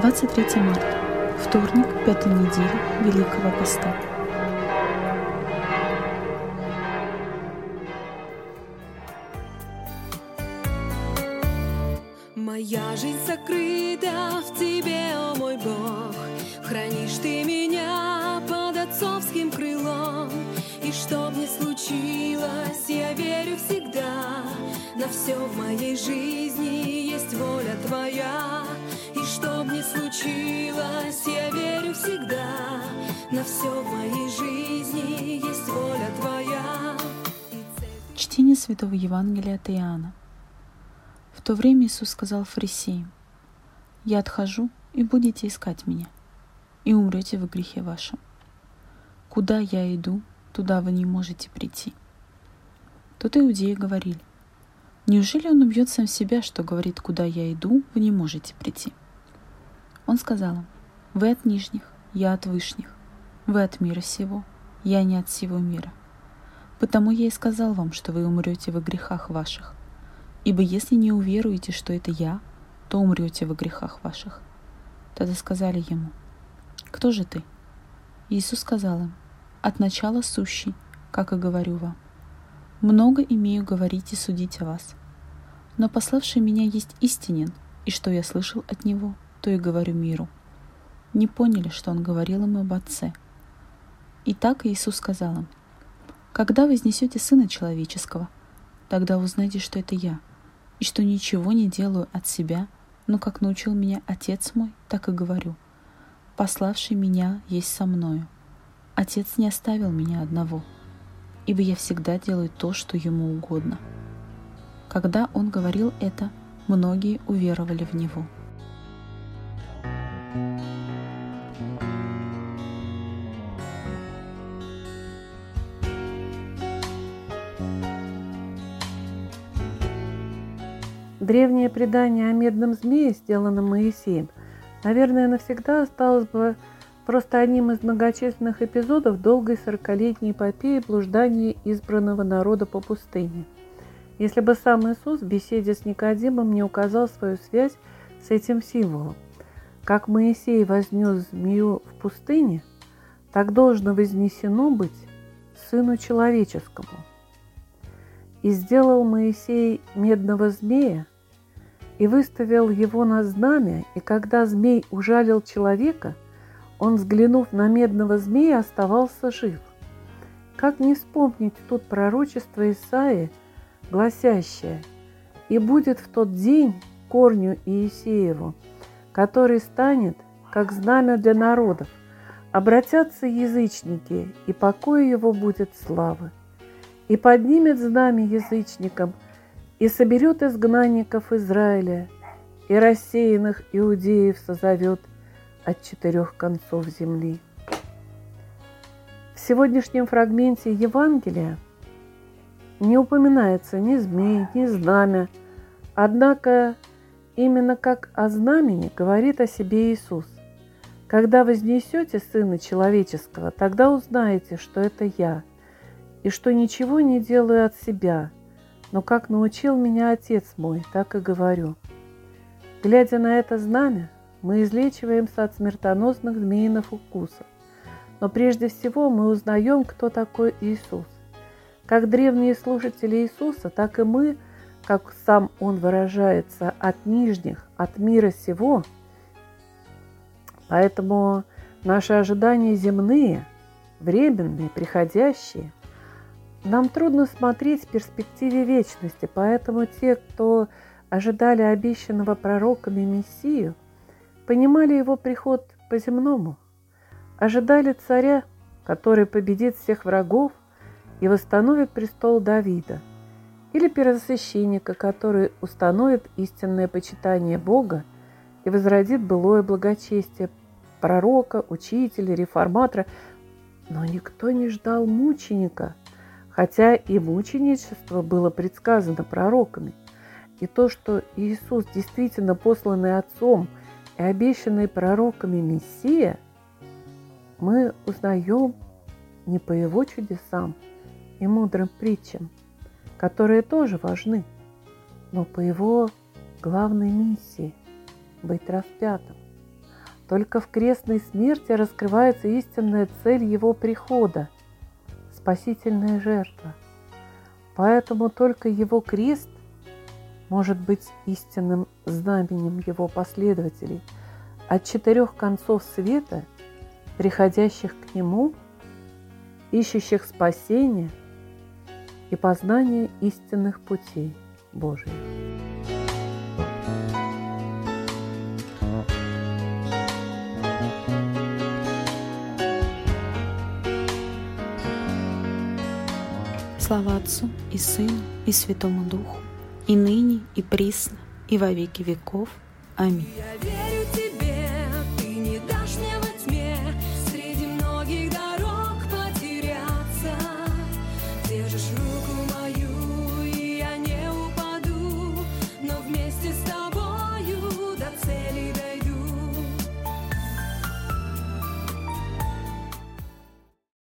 23 марта, вторник, пятой недели Великого Поста. Моя жизнь сокрыта в Тебе, о мой Бог, Хранишь Ты меня под отцовским крылом, И что б ни случилось, я верю всегда, На все в моей жизни есть воля Твоя, случилось, я верю всегда, На все в моей жизни есть воля Твоя. Чтение Святого Евангелия от Иоанна. В то время Иисус сказал фарисеям, «Я отхожу, и будете искать меня, и умрете в грехе вашем. Куда я иду, туда вы не можете прийти». Тут иудеи говорили, «Неужели он убьет сам себя, что говорит, куда я иду, вы не можете прийти?» Он сказал им, «Вы от нижних, я от вышних, вы от мира сего, я не от сего мира. Потому я и сказал вам, что вы умрете во грехах ваших. Ибо если не уверуете, что это я, то умрете во грехах ваших. Тогда сказали ему, кто же ты? Иисус сказал им, от начала сущий, как и говорю вам. Много имею говорить и судить о вас. Но пославший меня есть истинен, и что я слышал от него, то и говорю миру. Не поняли, что он говорил им об Отце. И так Иисус сказал им, когда вы изнесете Сына Человеческого, тогда узнаете, что это я, и что ничего не делаю от себя, но как научил меня Отец мой, так и говорю. Пославший меня есть со мною. Отец не оставил меня одного, ибо я всегда делаю то, что ему угодно. Когда он говорил это, многие уверовали в него. Древнее предание о медном змее, сделанном Моисеем, наверное, навсегда осталось бы просто одним из многочисленных эпизодов долгой сорокалетней эпопеи блуждания избранного народа по пустыне. Если бы сам Иисус в беседе с Никодимом не указал свою связь с этим символом. Как Моисей вознес змею в пустыне, так должно вознесено быть Сыну Человеческому. И сделал Моисей медного змея, и выставил его на знамя, и когда змей ужалил человека, он, взглянув на медного змея, оставался жив. Как не вспомнить тут пророчество Исаи, гласящее «И будет в тот день корню Иисееву, который станет, как знамя для народов, обратятся язычники, и покой его будет славы. И поднимет знамя язычникам – и соберет изгнанников Израиля, и рассеянных иудеев созовет от четырех концов земли. В сегодняшнем фрагменте Евангелия не упоминается ни змей, ни знамя, однако именно как о знамени говорит о себе Иисус. Когда вознесете Сына Человеческого, тогда узнаете, что это Я, и что ничего не делаю от себя – но как научил меня Отец мой, так и говорю. Глядя на это знамя, мы излечиваемся от смертоносных змеиных укусов. Но прежде всего мы узнаем, кто такой Иисус. Как древние слушатели Иисуса, так и мы, как сам Он выражается, от нижних, от мира сего. Поэтому наши ожидания земные, временные, приходящие – нам трудно смотреть в перспективе вечности, поэтому те, кто ожидали обещанного пророками Мессию, понимали его приход по-земному, ожидали царя, который победит всех врагов и восстановит престол Давида, или первосвященника, который установит истинное почитание Бога и возродит былое благочестие пророка, учителя, реформатора, но никто не ждал мученика – хотя и мученичество было предсказано пророками. И то, что Иисус действительно посланный Отцом и обещанный пророками Мессия, мы узнаем не по его чудесам и мудрым притчам, которые тоже важны, но по его главной миссии – быть распятым. Только в крестной смерти раскрывается истинная цель его прихода – спасительная жертва. Поэтому только его крест может быть истинным знаменем его последователей от четырех концов света, приходящих к нему, ищущих спасения и познания истинных путей Божьих. Слава Отцу и Сыну и Святому Духу, и ныне, и присно, и во веки веков. Аминь.